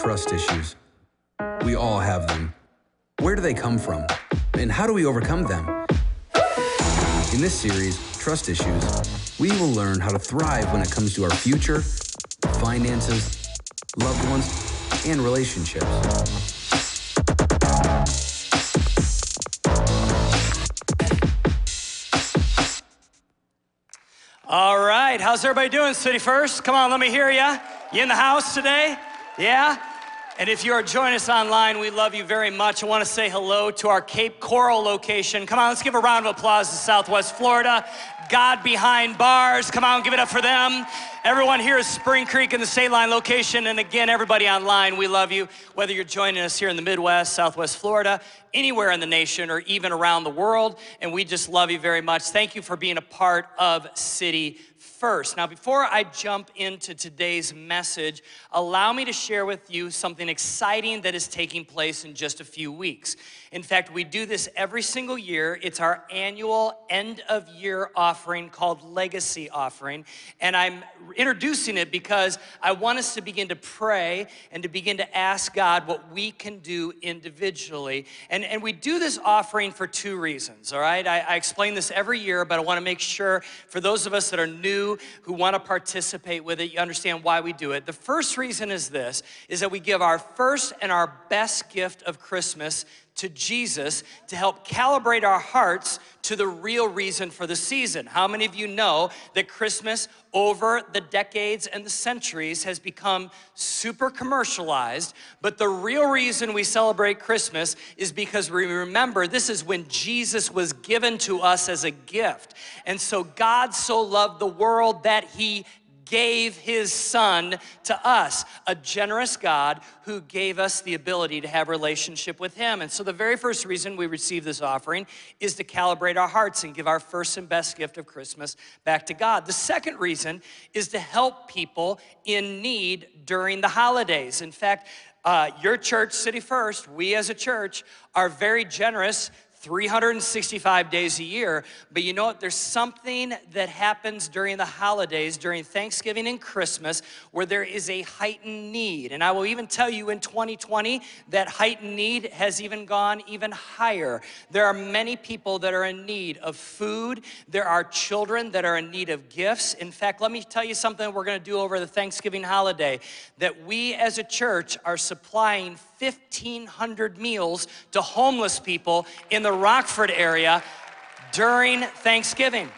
trust issues. We all have them. Where do they come from? And how do we overcome them? In this series, Trust Issues, we will learn how to thrive when it comes to our future, finances, loved ones, and relationships. All right, how's everybody doing, City First? Come on, let me hear ya. You in the house today? Yeah? And if you are joining us online, we love you very much. I want to say hello to our Cape Coral location. Come on, let's give a round of applause to Southwest Florida. God behind bars. Come on, give it up for them. Everyone here is Spring Creek in the State Line location. And again, everybody online, we love you. Whether you're joining us here in the Midwest, Southwest Florida, anywhere in the nation, or even around the world. And we just love you very much. Thank you for being a part of City first. Now, before I jump into today's message, allow me to share with you something exciting that is taking place in just a few weeks. In fact, we do this every single year. It's our annual end of year offering called Legacy Offering. And I'm introducing it because I want us to begin to pray and to begin to ask God what we can do individually. And, and we do this offering for two reasons, all right? I, I explain this every year, but I want to make sure for those of us that are new who want to participate with it, you understand why we do it. The first reason is this is that we give our first and our best gift of Christmas to Jesus to help calibrate our hearts to the real reason for the season. How many of you know that Christmas over the decades and the centuries has become super commercialized, but the real reason we celebrate Christmas is because we remember this is when Jesus was given to us as a gift. And so God so loved the world that he gave his son to us, a generous God who gave us the ability to have relationship with him. And so the very first reason we receive this offering is to calibrate our hearts and give our first and best gift of Christmas back to God. The second reason is to help people in need during the holidays. In fact, uh, your church, City First, we as a church are very generous 365 days a year. But you know what? There's something that happens during the holidays, during Thanksgiving and Christmas, where there is a heightened need. And I will even tell you in 2020 that heightened need has even gone even higher. There are many people that are in need of food, there are children that are in need of gifts. In fact, let me tell you something we're gonna do over the Thanksgiving holiday that we as a church are supplying 1,500 meals to homeless people in the Rockford area during Thanksgiving.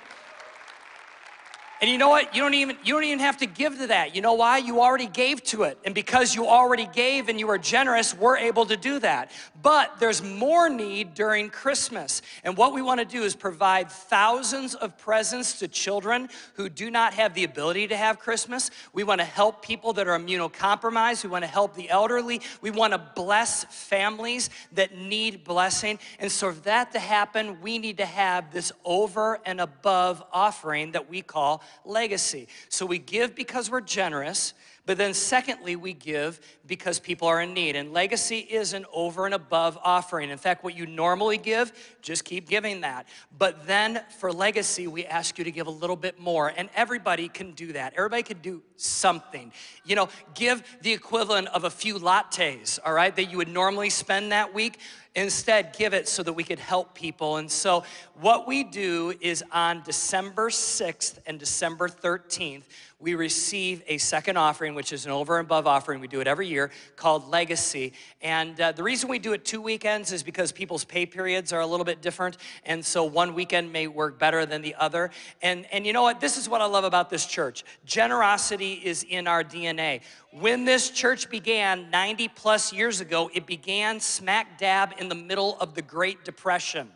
And you know what? You don't even you don't even have to give to that. You know why? You already gave to it. And because you already gave and you are generous, we're able to do that. But there's more need during Christmas. And what we want to do is provide thousands of presents to children who do not have the ability to have Christmas. We want to help people that are immunocompromised. We want to help the elderly. We want to bless families that need blessing. And so for that to happen, we need to have this over and above offering that we call legacy. So we give because we're generous, but then secondly, we give because people are in need. And legacy is an over and above offering. In fact, what you normally give, just keep giving that. But then for legacy, we ask you to give a little bit more. And everybody can do that. Everybody can do something. You know, give the equivalent of a few lattes, all right, that you would normally spend that week. Instead, give it so that we could help people. And so, what we do is on December 6th and December 13th, we receive a second offering, which is an over and above offering. We do it every year called Legacy. And uh, the reason we do it two weekends is because people's pay periods are a little bit different. And so one weekend may work better than the other. And, and you know what? This is what I love about this church generosity is in our DNA. When this church began 90 plus years ago, it began smack dab in the middle of the Great Depression.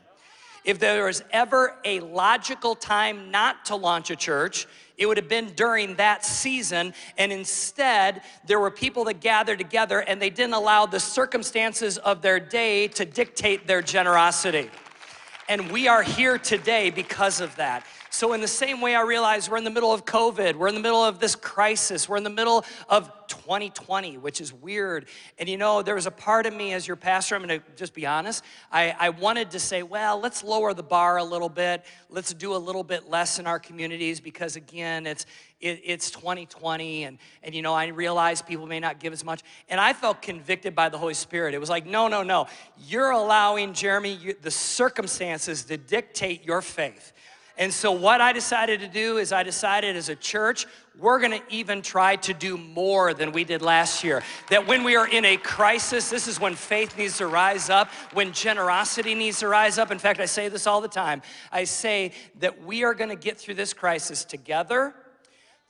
If there was ever a logical time not to launch a church, it would have been during that season. And instead, there were people that gathered together and they didn't allow the circumstances of their day to dictate their generosity. And we are here today because of that. So, in the same way, I realize we're in the middle of COVID, we're in the middle of this crisis, we're in the middle of 2020, which is weird. And you know, there was a part of me as your pastor, I'm gonna just be honest, I, I wanted to say, well, let's lower the bar a little bit, let's do a little bit less in our communities because, again, it's, it, it's 2020 and, and you know i realize people may not give as much. And i felt convicted by the holy spirit. It was like no no no. You're allowing jeremy you, the circumstances to dictate your faith and so, what I decided to do is, I decided as a church, we're gonna even try to do more than we did last year. That when we are in a crisis, this is when faith needs to rise up, when generosity needs to rise up. In fact, I say this all the time I say that we are gonna get through this crisis together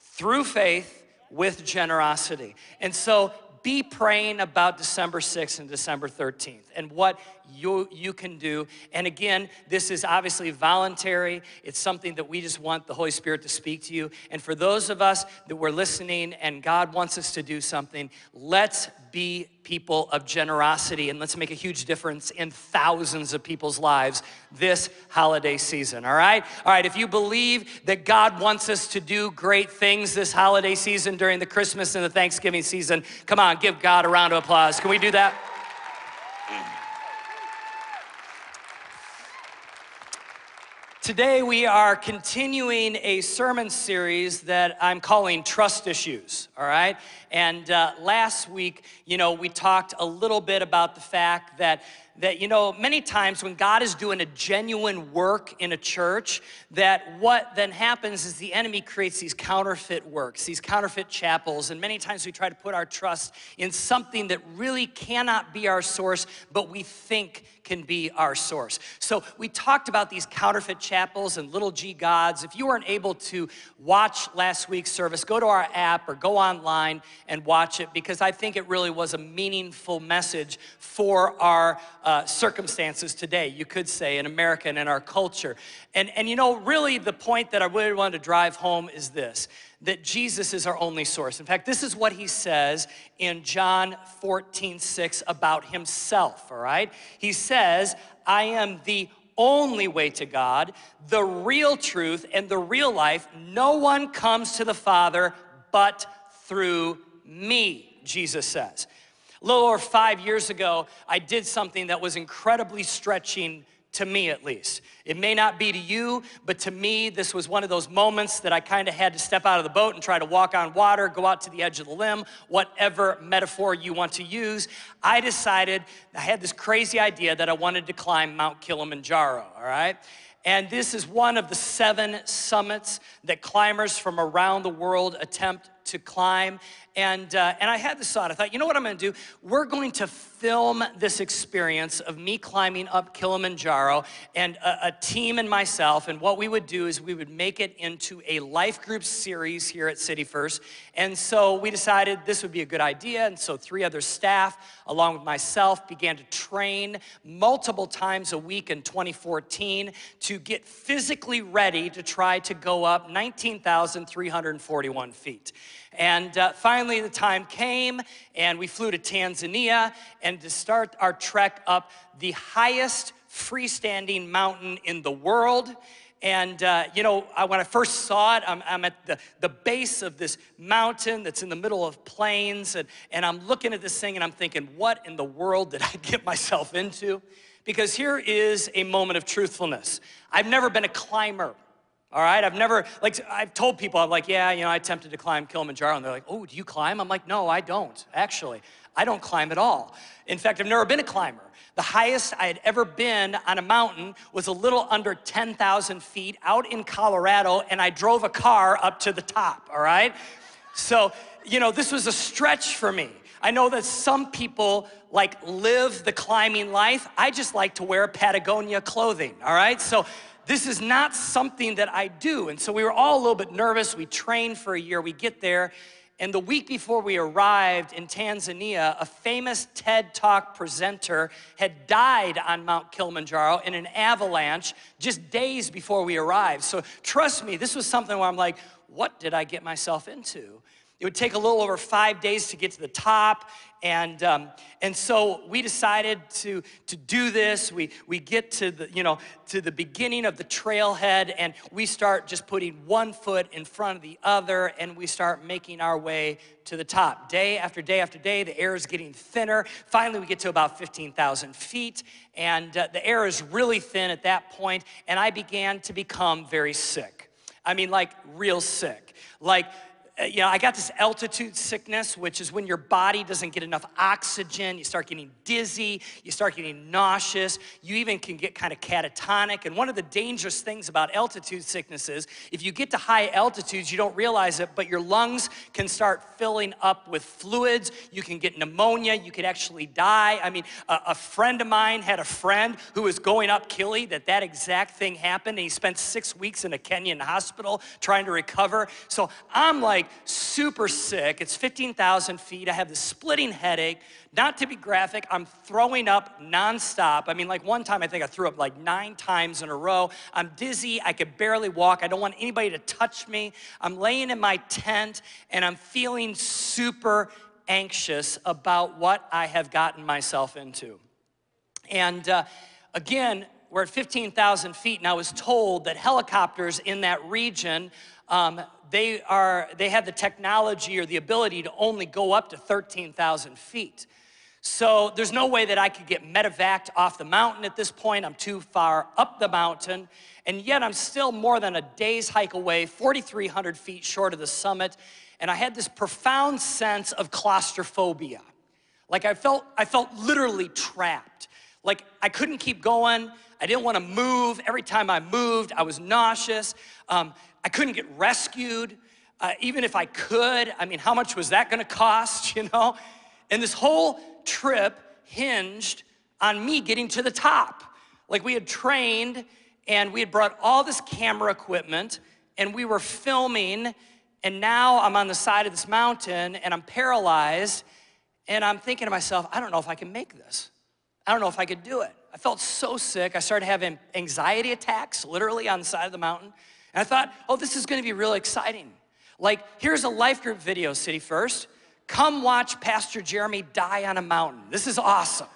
through faith with generosity. And so, be praying about December 6th and December 13th and what you, you can do. And again, this is obviously voluntary. It's something that we just want the Holy Spirit to speak to you. And for those of us that we're listening and God wants us to do something, let's be people of generosity and let's make a huge difference in thousands of people's lives this holiday season, all right? All right, if you believe that God wants us to do great things this holiday season during the Christmas and the Thanksgiving season, come on, give God a round of applause. Can we do that? Today, we are continuing a sermon series that I'm calling Trust Issues, all right? And uh, last week, you know, we talked a little bit about the fact that that, you know, many times when God is doing a genuine work in a church, that what then happens is the enemy creates these counterfeit works, these counterfeit chapels, and many times we try to put our trust in something that really cannot be our source, but we think can be our source. So we talked about these counterfeit chapels and little g gods. If you weren't able to watch last week's service, go to our app or go online and watch it because I think it really was a meaningful message for our uh, circumstances today, you could say, in America and in our culture. And, and you know, really, the point that I really wanted to drive home is this that Jesus is our only source. In fact, this is what he says in John 14, 6 about himself, all right? He says, I am the only way to God, the real truth, and the real life. No one comes to the Father but through me, Jesus says. Little over five years ago, I did something that was incredibly stretching to me at least. It may not be to you, but to me, this was one of those moments that I kind of had to step out of the boat and try to walk on water, go out to the edge of the limb, whatever metaphor you want to use. I decided, I had this crazy idea that I wanted to climb Mount Kilimanjaro, all right? And this is one of the seven summits that climbers from around the world attempt to climb. And, uh, and I had this thought. I thought, you know what I'm gonna do? We're going to film this experience of me climbing up Kilimanjaro and a, a, team and myself. And what we would do is we would make it into a life group series here at City First. And so we decided this would be a good idea. And so three other staff, along with myself, began to train multiple times a week in 2014 to get physically ready to try to go up 19,341 feet. And uh, finally, the time came, and we flew to Tanzania and to start our trek up the highest freestanding mountain in the world. And, uh, you know, I, when I first saw it, I'm, I'm, at the, the base of this mountain that's in the middle of plains, and, and I'm looking at this thing and I'm thinking, what in the world did I get myself into? Because here is a moment of truthfulness. I've never been a climber. All right, I've never, like, I've told people, I'm like, yeah, you know, I attempted to climb Kilimanjaro, and they're like, oh, do you climb? I'm like, no, I don't, actually. I don't climb at all. In fact, I've never been a climber. The highest I had ever been on a mountain was a little under 10,000 feet out in Colorado, and I drove a car up to the top, all right? So, you know, this was a stretch for me. I know that some people like live the climbing life. I just like to wear Patagonia clothing, all right? So this is not something that I do. And so we were all a little bit nervous. We trained for a year. We get there. And the week before we arrived in Tanzania, a famous TED Talk presenter had died on Mount Kilimanjaro in an avalanche just days before we arrived. So trust me, this was something where I'm like, what did I get myself into? It would take a little over five days to get to the top. And, um, and so we decided to, to do this. We, we get to the, you know, to the beginning of the trailhead and we start just putting one foot in front of the other and we start making our way to the top. Day after day after day, the air is getting thinner. Finally, we get to about 15,000 feet and uh, the air is really thin at that point and I began to become very sick. I mean, like real sick. Like Uh, you know, I got this altitude sickness, which is when your body doesn't get enough oxygen. You start getting dizzy, you start getting nauseous, you even can get kind of catatonic. And one of the dangerous things about altitude sickness is if you get to high altitudes, you don't realize it, but your lungs can start filling up with fluids. You can get pneumonia, you could actually die. I mean, a, a friend of mine had a friend who was going up Kili that that exact thing happened, and he spent six weeks in a Kenyan hospital trying to recover. So I'm like, like super sick. It's 15,000 feet. I have this splitting headache. Not to be graphic, I'm throwing up nonstop. I mean, like one time I think I threw up like nine times in a row. I'm dizzy. I could barely walk. I don't want anybody to touch me. I'm laying in my tent and I'm feeling super anxious about what I have gotten myself into. And uh, again, we're at 15,000 feet, and I was told that helicopters in that region um, they, are, they have the technology or the ability to only go up to 13,000 feet. So there's no way that I could get medevaced off the mountain at this point. I'm too far up the mountain. And yet I'm still more than a day's hike away, 4,300 feet short of the summit. And I had this profound sense of claustrophobia. Like I felt, I felt literally trapped. Like I couldn't keep going. I didn't want to move. Every time I moved, I was nauseous. Um, I couldn't get rescued. Uh, even if I could, I mean, how much was that gonna cost, you know? And this whole trip hinged on me getting to the top. Like we had trained and we had brought all this camera equipment and we were filming and now I'm on the side of this mountain and I'm paralyzed and I'm thinking to myself, I don't know if I can make this. I don't know if I could do it. I felt so sick. I started having anxiety attacks literally on the side of the mountain. And I thought, oh, this is gonna be really exciting. Like, here's a life group video, City First. Come watch Pastor Jeremy die on a mountain. This is awesome.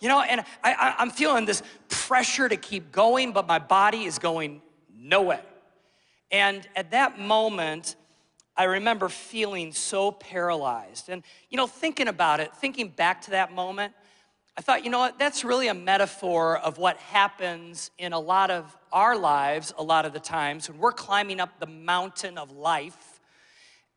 You know, and I, am feeling this pressure to keep going, but my body is going no way. And at that moment, I remember feeling so paralyzed. And, you know, thinking about it, thinking back to that moment, I thought, you know what, that's really a metaphor of what happens in a lot of our lives, a lot of the times, when we're climbing up the mountain of life.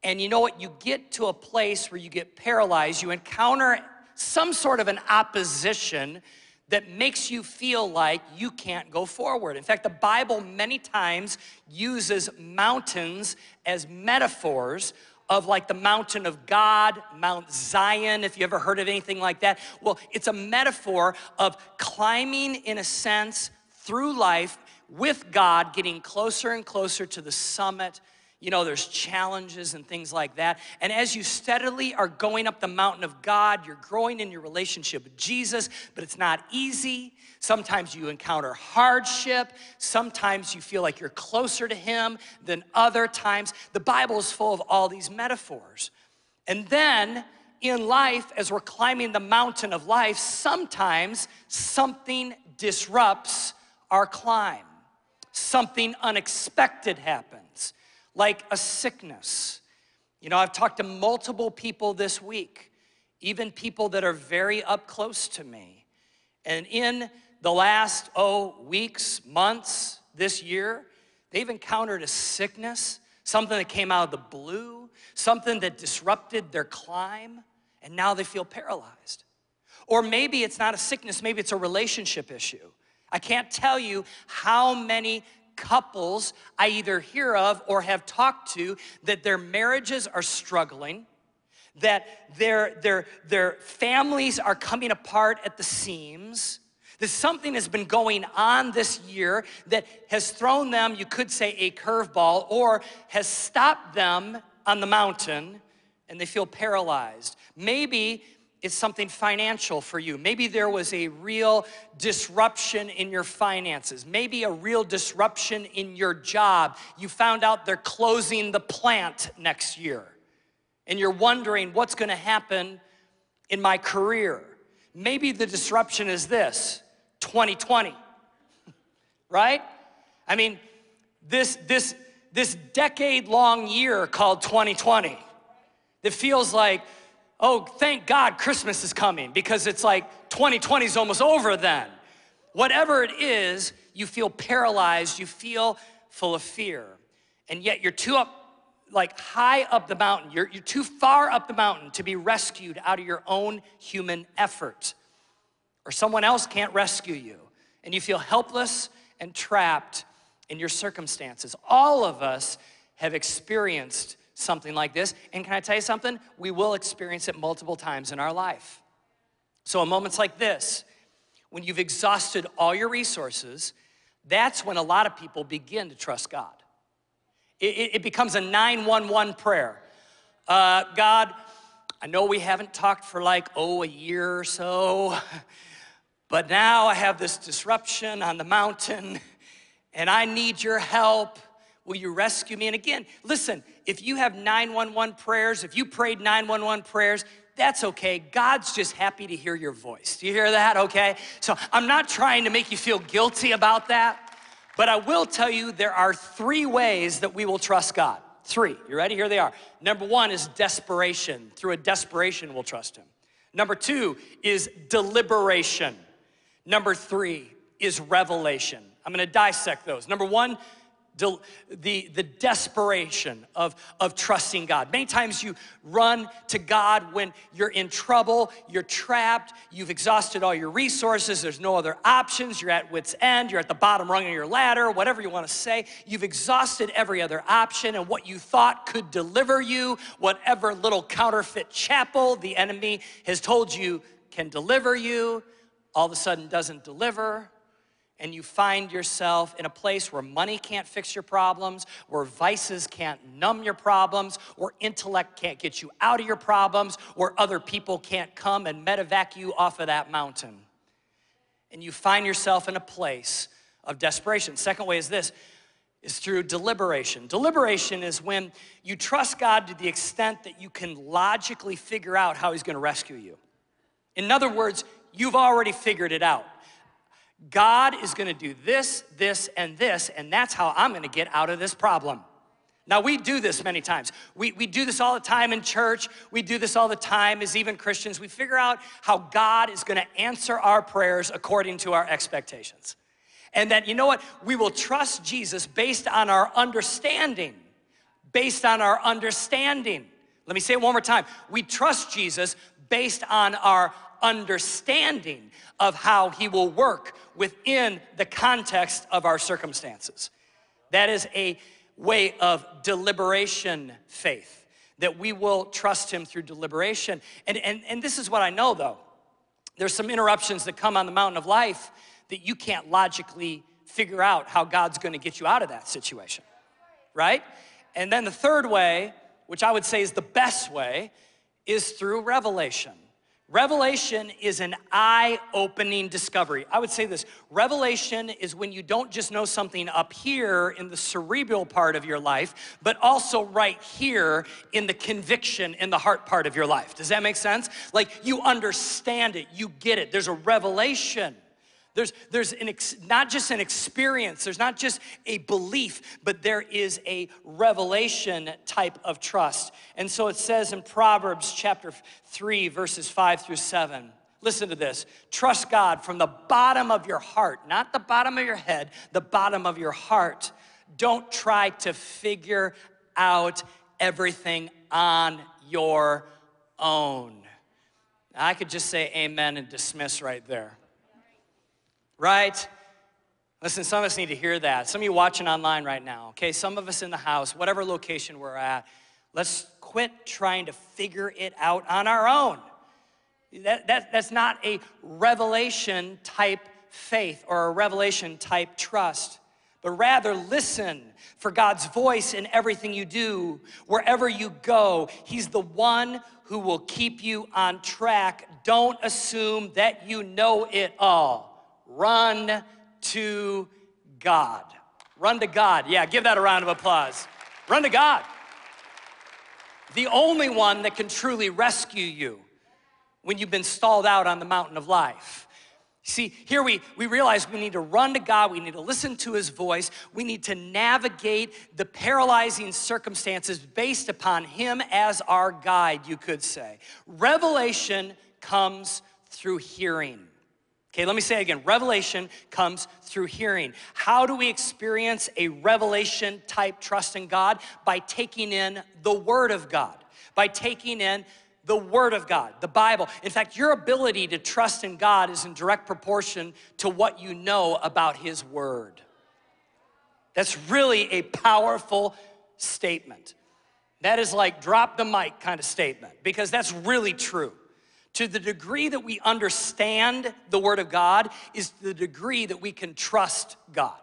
And you know what, you get to a place where you get paralyzed, you encounter some sort of an opposition that makes you feel like you can't go forward. In fact, the Bible many times uses mountains as metaphors of like the mountain of God, Mount Zion, if you ever heard of anything like that. Well, it's a metaphor of climbing, in a sense, through life with God, getting closer and closer to the summit. You know, there's challenges and things like that. And as you steadily are going up the mountain of God, you're growing in your relationship with Jesus, but it's not easy. Sometimes you encounter hardship. Sometimes you feel like you're closer to Him than other times. The Bible is full of all these metaphors. And then in life, as we're climbing the mountain of life, sometimes something disrupts our climb. Something unexpected happens, like a sickness. You know, I've talked to multiple people this week, even people that are very up close to me. And in the last, oh, weeks, months, this year, they've encountered a sickness, something that came out of the blue, something that disrupted their climb, and now they feel paralyzed. Or maybe it's not a sickness, maybe it's a relationship issue. I can't tell you how many couples I either hear of or have talked to that their marriages are struggling, that their, their, their families are coming apart at the seams, that something has been going on this year that has thrown them, you could say, a curveball or has stopped them on the mountain and they feel paralyzed. Maybe it's something financial for you. Maybe there was a real disruption in your finances. Maybe a real disruption in your job. You found out they're closing the plant next year. and you're wondering what's gonna happen in my career. Maybe the disruption is this 2020, right? I mean, this, this, this decade long year called 2020 that feels like, oh, thank God Christmas is coming because it's like 2020 is almost over then. Whatever it is, you feel paralyzed, you feel full of fear. And yet you're too up, like high up the mountain. You're, you're too far up the mountain to be rescued out of your own human effort. Or someone else can't rescue you. And you feel helpless and trapped in your circumstances. All of us have experienced something like this. And can I tell you something? We will experience it multiple times in our life. So, in moments like this, when you've exhausted all your resources, that's when a lot of people begin to trust God. It, it becomes a 911 prayer. Uh, God, I know we haven't talked for like, oh, a year or so, but now I have this disruption on the mountain and I need your help. Will you rescue me? And again, listen, if you have 911 prayers, if you prayed 911 prayers, that's okay. God's just happy to hear your voice. Do you hear that? Okay. So I'm not trying to make you feel guilty about that, but I will tell you there are three ways that we will trust God. Three. You ready? Here they are. Number one is desperation. Through a desperation, we'll trust Him. Number two is deliberation. Number three is revelation. I'm gonna dissect those. Number one, the, the desperation of, of trusting God. Many times you run to God when you're in trouble, you're trapped, you've exhausted all your resources, there's no other options, you're at wit's end, you're at the bottom rung of your ladder, whatever you want to say. You've exhausted every other option, and what you thought could deliver you, whatever little counterfeit chapel the enemy has told you can deliver you, all of a sudden doesn't deliver and you find yourself in a place where money can't fix your problems, where vices can't numb your problems, where intellect can't get you out of your problems, where other people can't come and medevac you off of that mountain. And you find yourself in a place of desperation. Second way is this is through deliberation. Deliberation is when you trust God to the extent that you can logically figure out how he's going to rescue you. In other words, you've already figured it out. God is gonna do this, this, and this, and that's how I'm gonna get out of this problem. Now, we do this many times. We, we do this all the time in church. We do this all the time as even Christians. We figure out how God is gonna answer our prayers according to our expectations. And that, you know what? We will trust Jesus based on our understanding. Based on our understanding. Let me say it one more time. We trust Jesus based on our understanding of how he will work within the context of our circumstances. That is a way of deliberation faith, that we will trust him through deliberation. And, and, and this is what I know though. There's some interruptions that come on the mountain of life that you can't logically figure out how God's gonna get you out of that situation, right? And then the third way, which I would say is the best way, is through revelation. Revelation is an eye opening discovery. I would say this revelation is when you don't just know something up here in the cerebral part of your life, but also right here in the conviction in the heart part of your life. Does that make sense? Like you understand it, you get it. There's a revelation. There's, there's an ex, not just an experience, there's not just a belief, but there is a revelation type of trust. And so it says in Proverbs chapter 3, verses 5 through 7. Listen to this. Trust God from the bottom of your heart, not the bottom of your head, the bottom of your heart. Don't try to figure out everything on your own. I could just say amen and dismiss right there right? Listen, some of us need to hear that. Some of you watching online right now, okay? Some of us in the house, whatever location we're at, let's quit trying to figure it out on our own. That, that, that's not a revelation type faith or a revelation type trust, but rather listen for God's voice in everything you do. Wherever you go, He's the one who will keep you on track. Don't assume that you know it all. Run to God. Run to God. Yeah, give that a round of applause. Run to God. the only one that can truly rescue you when you've been stalled out on the mountain of life. See, here we, we realize we need to run to God, we need to listen to His voice, we need to navigate the paralyzing circumstances based upon Him as our guide, you could say. Revelation comes through hearing. Okay, let me say again revelation comes through hearing. How do we experience a revelation type trust in God? By taking in the Word of God, by taking in the Word of God, the Bible. In fact, your ability to trust in God is in direct proportion to what you know about His Word. That's really a powerful statement. That is like drop the mic kind of statement because that's really true. To the degree that we understand the Word of God is the degree that we can trust God.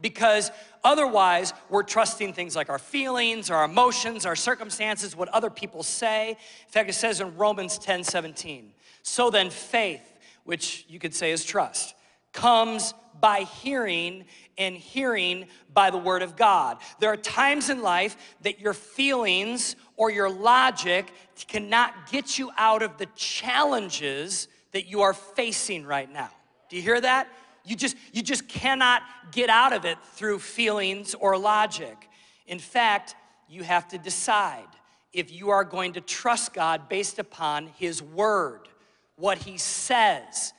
Because otherwise, we're trusting things like our feelings, our emotions, our circumstances, what other people say. In fact, it says in Romans 10 17, so then faith, which you could say is trust, comes by hearing, and hearing by the Word of God. There are times in life that your feelings or your logic cannot get you out of the challenges that you are facing right now. Do you hear that? You just, you just cannot get out of it through feelings or logic. In fact, you have to decide if you are going to trust God based upon His Word, what He says.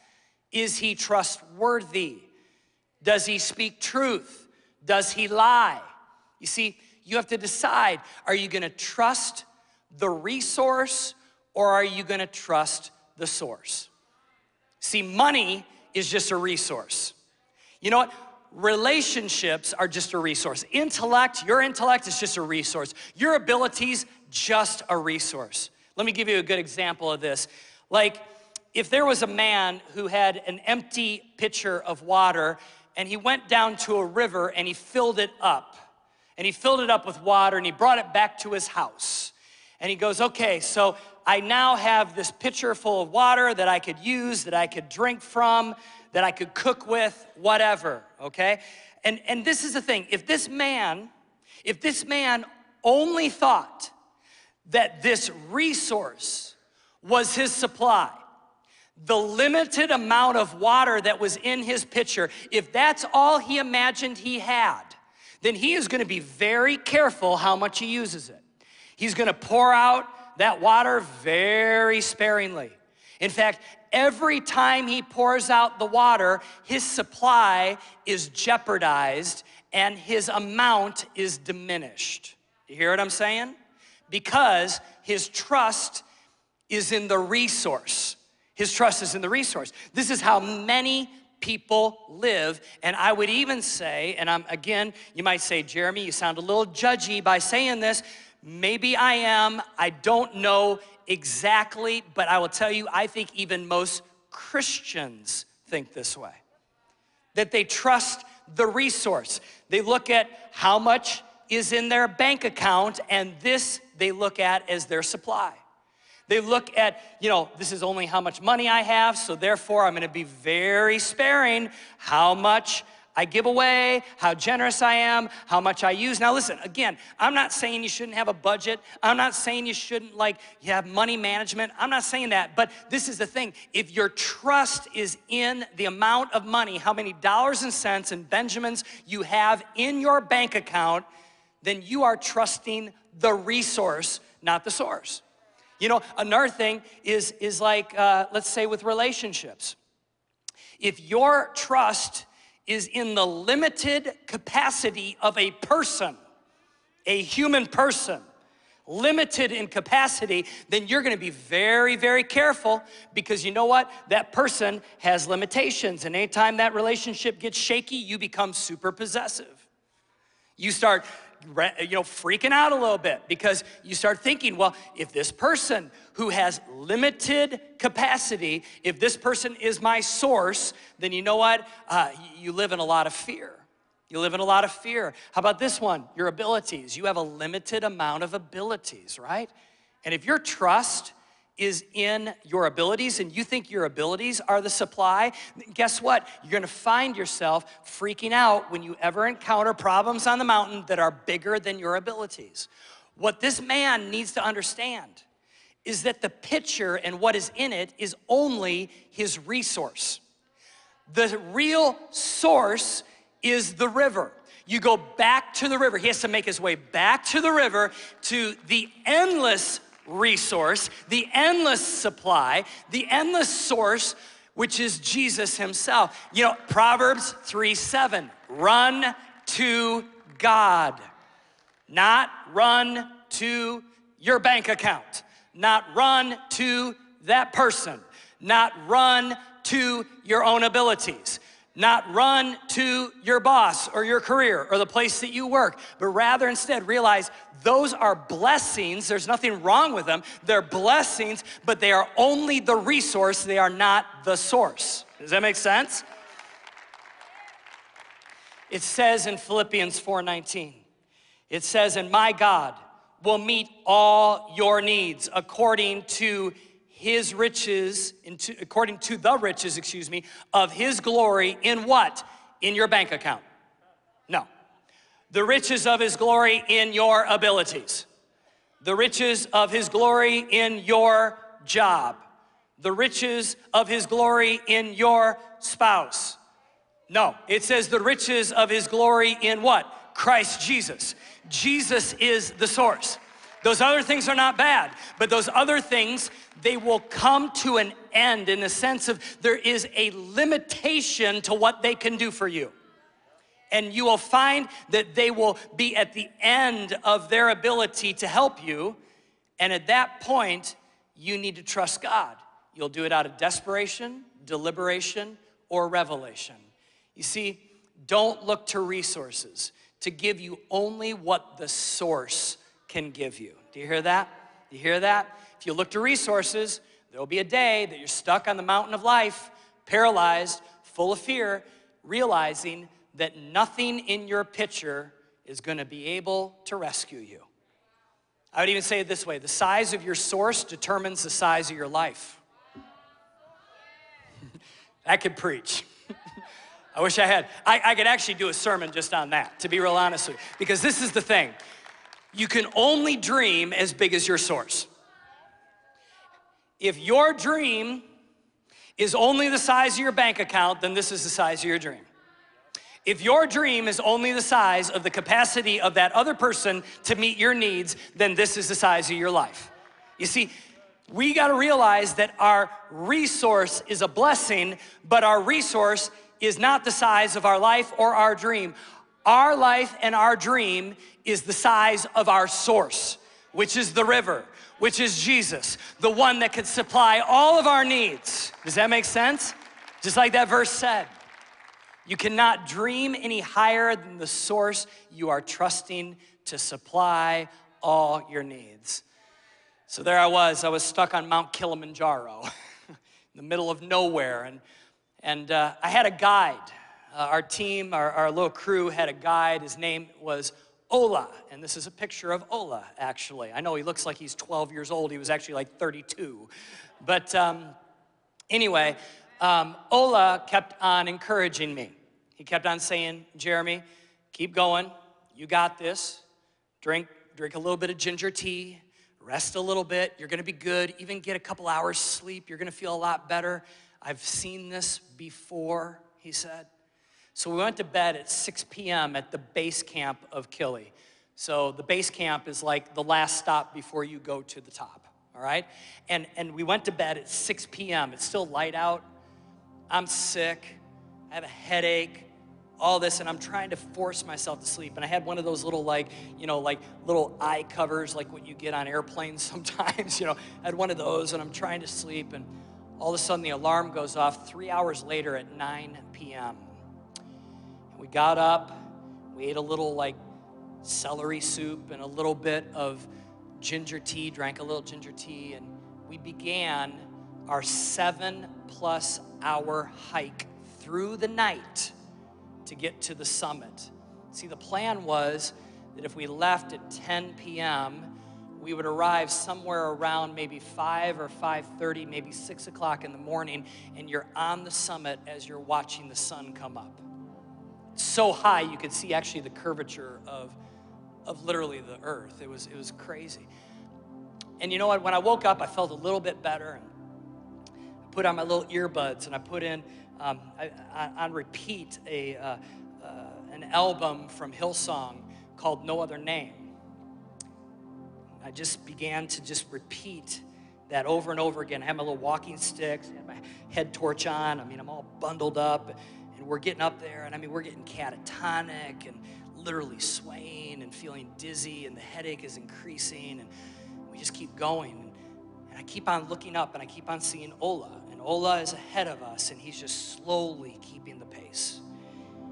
Is He trustworthy? Does He speak truth? Does He lie? You see, you have to decide are you gonna trust the resource or are you gonna trust the source? See, money is just a resource. You know what? Relationships are just a resource. Intellect, your intellect is just a resource. Your abilities, just a resource. Let me give you a good example of this. Like, if there was a man who had an empty pitcher of water and he went down to a river and he filled it up, and he filled it up with water and he brought it back to his house. And he goes, Okay, so I now have this pitcher full of water that I could use, that I could drink from, that I could cook with, whatever, okay? And, and this is the thing if this man, if this man only thought that this resource was his supply, the limited amount of water that was in his pitcher, if that's all he imagined he had, then he is gonna be very careful how much he uses it. He's gonna pour out that water very sparingly. In fact, every time he pours out the water, his supply is jeopardized and his amount is diminished. You hear what I'm saying? Because his trust is in the resource. His trust is in the resource. This is how many people live. And I would even say, and I'm again, you might say, Jeremy, you sound a little judgy by saying this, Maybe I am, I don't know exactly, but I will tell you, I think even most Christians think this way. That they trust the resource. They look at how much is in their bank account, and this they look at as their supply. They look at, you know, this is only how much money I have, so therefore I'm gonna be very sparing how much I give away, how generous I am, how much I use. Now, listen, again, I'm not saying you shouldn't have a budget. I'm not saying you shouldn't, like, you have money management. I'm not saying that. But this is the thing if your trust is in the amount of money, how many dollars and cents and Benjamins you have in your bank account, then you are trusting the resource, not the source. You know, another thing is, is like, uh, let's say with relationships. If your trust is in the limited capacity of a person, a human person, limited in capacity, then you're gonna be very, very careful because you know what? That person has limitations. And anytime that relationship gets shaky, you become super possessive. You start you know, freaking out a little bit because you start thinking, well, if this person who has limited capacity, if this person is my source, then you know what? Uh, you live in a lot of fear. You live in a lot of fear. How about this one? Your abilities. You have a limited amount of abilities, right? And if your trust is in your abilities and you think your abilities are the supply, guess what? You're gonna find yourself freaking out when you ever encounter problems on the mountain that are bigger than your abilities. What this man needs to understand is that the pitcher and what is in it is only his resource. The real source is the river. You go back to the river. He has to make his way back to the river to the endless resource, the endless supply, the endless source, which is Jesus himself. You know, Proverbs 3 7, run to God, not run to your bank account, not run to that person, not run to your own abilities not run to your boss or your career or the place that you work, but rather instead realize those are blessings. There's nothing wrong with them. They're blessings, but they are only the resource, they are not the source. Does that make sense? It says in Philippians 4:19. It says, "And my God will meet all your needs according to his riches, into, according to the riches, excuse me, of his glory in what? In your bank account. No. The riches of his glory in your abilities. The riches of his glory in your job. The riches of his glory in your spouse. No, it says the riches of his glory in what? Christ Jesus. Jesus is the source. Those other things are not bad, but those other things, they will come to an end in the sense of there is a limitation to what they can do for you. And you will find that they will be at the end of their ability to help you. And at that point, you need to trust God. You'll do it out of desperation, deliberation, or revelation. You see, don't look to resources to give you only what the source can give you. Do you hear that? You hear that? If you look to resources, there'll be a day that you're stuck on the mountain of life, paralyzed, full of fear, realizing that nothing in your picture is going to be able to rescue you. I would even say it this way the size of your source determines the size of your life. I could preach. I wish I had. I, I, could actually do a sermon just on that, to be real honest with you. Because this is the thing you can only dream as big as your source. If your dream is only the size of your bank account, then this is the size of your dream. If your dream is only the size of the capacity of that other person to meet your needs, then this is the size of your life. You see, we got to realize that our resource is a blessing, but our resource is not the size of our life or our dream. Our life and our dream is the size of our source, which is the river, which is Jesus, the one that can supply all of our needs. Does that make sense? Just like that verse said. You cannot dream any higher than the source you are trusting to supply all your needs. So there I was, I was stuck on Mount Kilimanjaro in the middle of nowhere, and, and uh, I had a guide uh, our team, our, our little crew had a guide. His name was Ola, and this is a picture of Ola, actually. I know he looks like he's 12 years old. He was actually like 32. But um, anyway, um, Ola kept on encouraging me. He kept on saying, Jeremy, keep going. You got this. Drink, drink a little bit of ginger tea. Rest a little bit. You're going to be good. Even get a couple hours sleep. You're going to feel a lot better. I've seen this before, he said. So we went to bed at 6 p.m. at the base camp of Kili. So the base camp is like the last stop before you go to the top, all right? And, and we went to bed at 6 p.m. It's still light out. I'm sick. I have a headache, all this, and I'm trying to force myself to sleep. And I had one of those little, like, you know, like little eye covers, like what you get on airplanes sometimes, you know. I had one of those, and I'm trying to sleep, and all of a sudden the alarm goes off three hours later at 9 p.m. We got up, we ate a little like celery soup and a little bit of ginger tea, drank a little ginger tea, and we began our seven plus hour hike through the night to get to the summit. See, the plan was that if we left at 10 p.m., we would arrive somewhere around maybe 5 or 5.30 maybe 6 o'clock in the morning and you're on the summit as you're watching the sun come up so high you could see actually the curvature of of literally the earth. It was, it was crazy. And you know what? When I woke up, I felt a little bit better. And I put on my little earbuds and I put in um, I, I, on repeat a, uh, uh, an album from Hillsong called No Other Name. I just began to just repeat that over and over again. I had my little walking sticks, had my head torch on. I mean, I'm all bundled up, we're getting up there, and I mean, we're getting catatonic and literally swaying and feeling dizzy, and the headache is increasing, and we just keep going. And I keep on looking up, and I keep on seeing Ola, and Ola is ahead of us, and he's just slowly keeping the pace.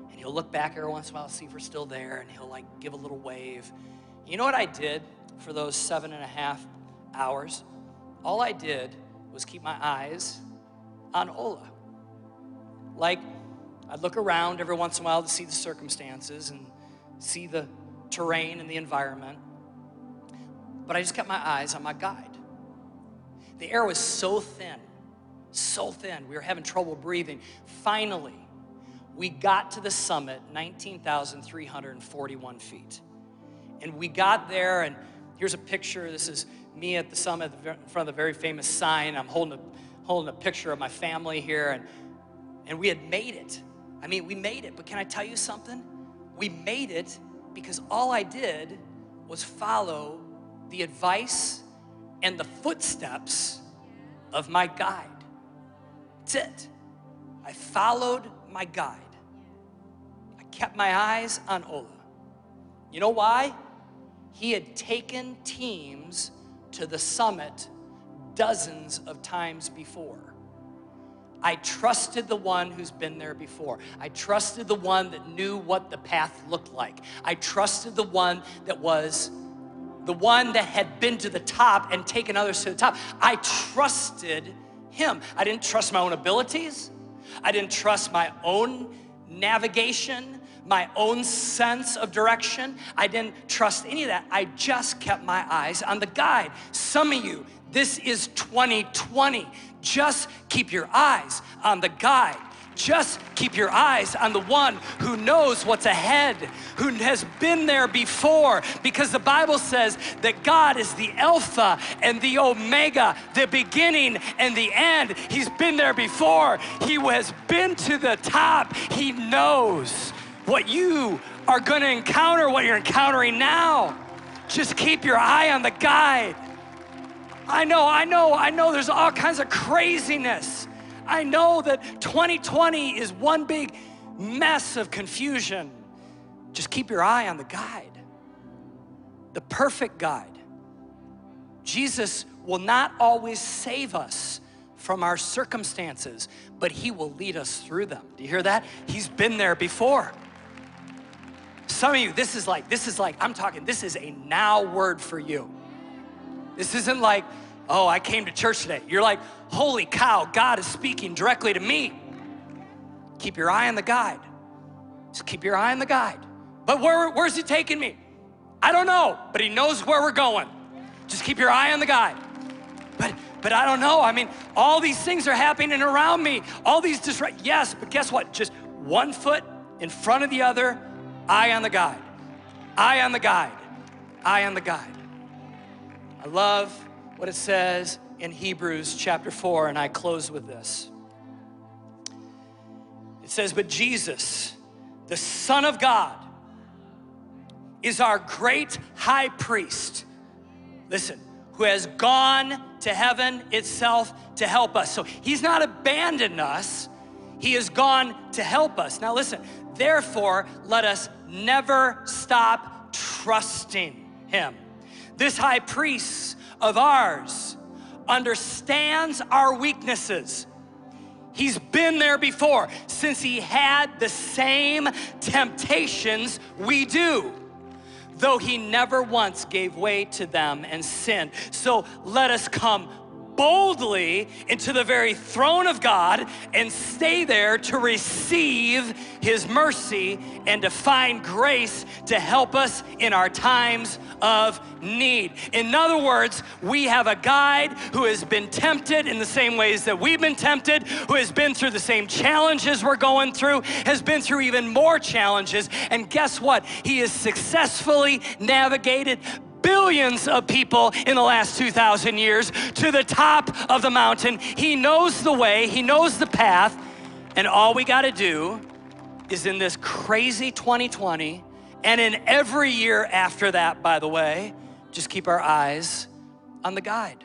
And he'll look back every once in a while, see if we're still there, and he'll like give a little wave. You know what I did for those seven and a half hours? All I did was keep my eyes on Ola. Like, I'd look around every once in a while to see the circumstances and see the terrain and the environment, but I just kept my eyes on my guide. The air was so thin, so thin, we were having trouble breathing. Finally, we got to the summit, 19,341 feet. And we got there, and here's a picture. This is me at the summit in front of the very famous sign. I'm holding a, holding a picture of my family here, and, and we had made it. I mean, we made it, but can I tell you something? We made it because all I did was follow the advice and the footsteps of my guide. That's it. I followed my guide. I kept my eyes on Ola. You know why? He had taken teams to the summit dozens of times before. I trusted the one who's been there before. I trusted the one that knew what the path looked like. I trusted the one that was the one that had been to the top and taken others to the top. I trusted him. I didn't trust my own abilities. I didn't trust my own navigation, my own sense of direction. I didn't trust any of that. I just kept my eyes on the guide. Some of you, this is 2020. Just keep your eyes on the guide. Just keep your eyes on the one who knows what's ahead, who has been there before, because the Bible says that God is the Alpha and the Omega, the beginning and the end. He's been there before, He has been to the top. He knows what you are going to encounter, what you're encountering now. Just keep your eye on the guide. I know, I know, I know there's all kinds of craziness. I know that 2020 is one big mess of confusion. Just keep your eye on the guide, the perfect guide. Jesus will not always save us from our circumstances, but He will lead us through them. Do you hear that? He's been there before. Some of you, this is like, this is like, I'm talking, this is a now word for you. This isn't like, oh, I came to church today. You're like, holy cow, God is speaking directly to me. Keep your eye on the guide. Just keep your eye on the guide. But where, where's he taking me? I don't know, but he knows where we're going. Just keep your eye on the guide. But but I don't know. I mean, all these things are happening around me. All these disrupt. Yes, but guess what? Just one foot in front of the other, eye on the guide. Eye on the guide. Eye on the guide. I love what it says in Hebrews chapter 4, and I close with this. It says, But Jesus, the Son of God, is our great high priest. Listen, who has gone to heaven itself to help us. So he's not abandoned us, he has gone to help us. Now, listen, therefore, let us never stop trusting him. This high priest of ours understands our weaknesses. He's been there before since he had the same temptations we do, though he never once gave way to them and sinned. So let us come boldly into the very throne of God and stay there to receive His mercy and to find grace to help us in our times of need. In other words, we have a guide who has been tempted in the same ways that we've been tempted, who has been through the same challenges we're going through, has been through even more challenges. And guess what? He has successfully navigated billions of people in the last 2,000 years to the top of the mountain. He knows the way, He knows the path, and all we got to do is in this crazy 2020 and in every year after that, by the way, just keep our eyes on the guide.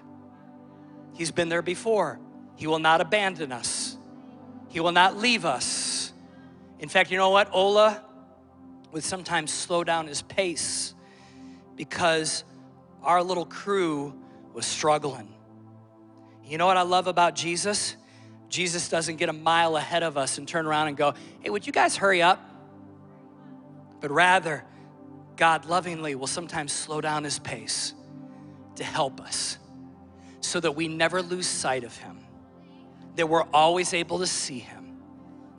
He's been there before. He will not abandon us, He will not leave us. In fact, you know what? Ola would sometimes slow down his pace because our little crew was struggling. You know what I love about Jesus? Jesus doesn't get a mile ahead of us and turn around and go, hey, would you guys hurry up? But rather, God lovingly will sometimes slow down his pace to help us so that we never lose sight of him, that we're always able to see him.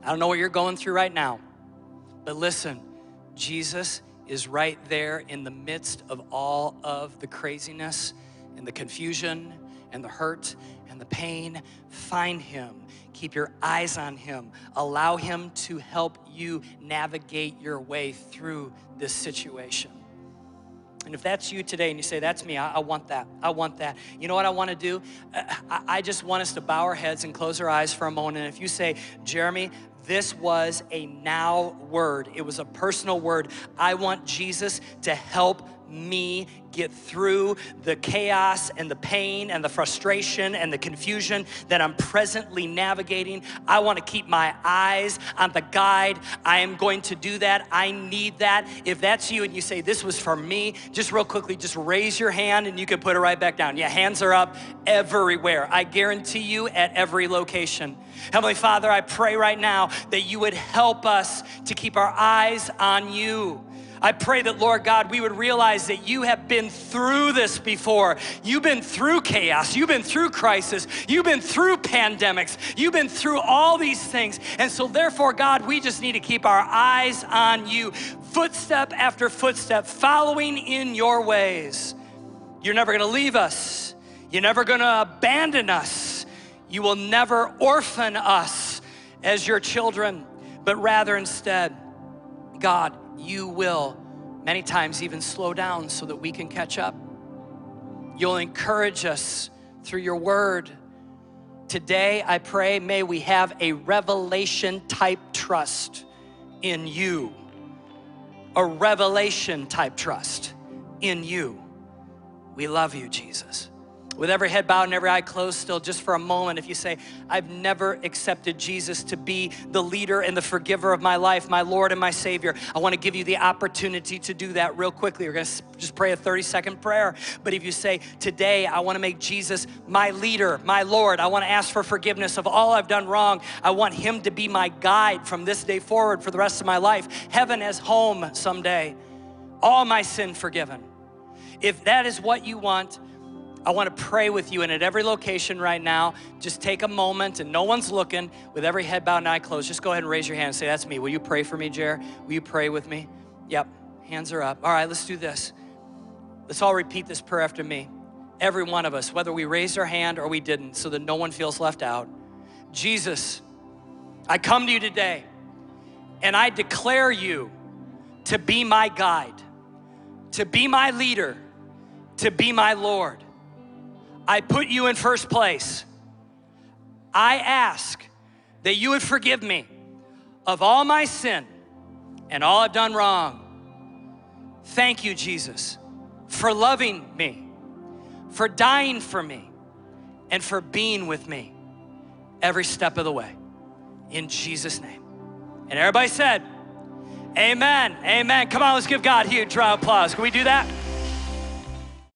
I don't know what you're going through right now, but listen, Jesus is right there in the midst of all of the craziness and the confusion and the hurt and the pain. Find him. Keep your eyes on him. Allow him to help you navigate your way through this situation. And if that's you today and you say, That's me, I, I, want that, I want that. You know what I want to do? Uh, I, I just want us to bow our heads and close our eyes for a moment. And if you say, Jeremy, this was a now word. It was a personal word. I want Jesus to help me get through the chaos and the pain and the frustration and the confusion that I'm presently navigating. I want to keep my eyes on the guide. I am going to do that. I need that. If that's you and you say, This was for me, just real quickly, just raise your hand and you can put it right back down. Yeah, hands are up everywhere. I guarantee you at every location. Heavenly Father, I pray right now that you would help us to keep our eyes on you. I pray that, Lord God, we would realize that you have been through this before. You've been through chaos. You've been through crisis. You've been through pandemics. You've been through all these things. And so, therefore, God, we just need to keep our eyes on you, footstep after footstep, following in your ways. You're never going to leave us, you're never going to abandon us. You will never orphan us as your children, but rather instead, God, you will many times even slow down so that we can catch up. You'll encourage us through your word. Today, I pray, may we have a revelation type trust in you. A revelation type trust in you. We love you, Jesus with every head bowed and every eye closed still just for a moment if you say i've never accepted jesus to be the leader and the forgiver of my life my lord and my savior. I want to give you the opportunity to do that real quickly. We're going to just pray a 30 second prayer. But if you say today i want to make jesus my leader my lord. I want to ask for forgiveness of all i've done wrong. I want him to be my guide from this day forward for the rest of my life. Heaven as home someday. All my sin forgiven. If that is what you want I want to pray with you. And at every location right now, just take a moment and no one's looking with every head bowed and eye closed. Just go ahead and raise your hand and say, That's me. Will you pray for me, Jer? Will you pray with me? Yep, hands are up. All right, let's do this. Let's all repeat this prayer after me. Every one of us, whether we raised our hand or we didn't, so that no one feels left out. Jesus, I come to you today and I declare you to be my guide, to be my leader, to be my Lord. I put you in first place. I ask that you would forgive me of all my sin and all I've done wrong. Thank you, Jesus, for loving me, for dying for me, and for being with me every step of the way. In Jesus' name. And everybody said, Amen. Amen. Come on, let's give God a huge round of applause. Can we do that?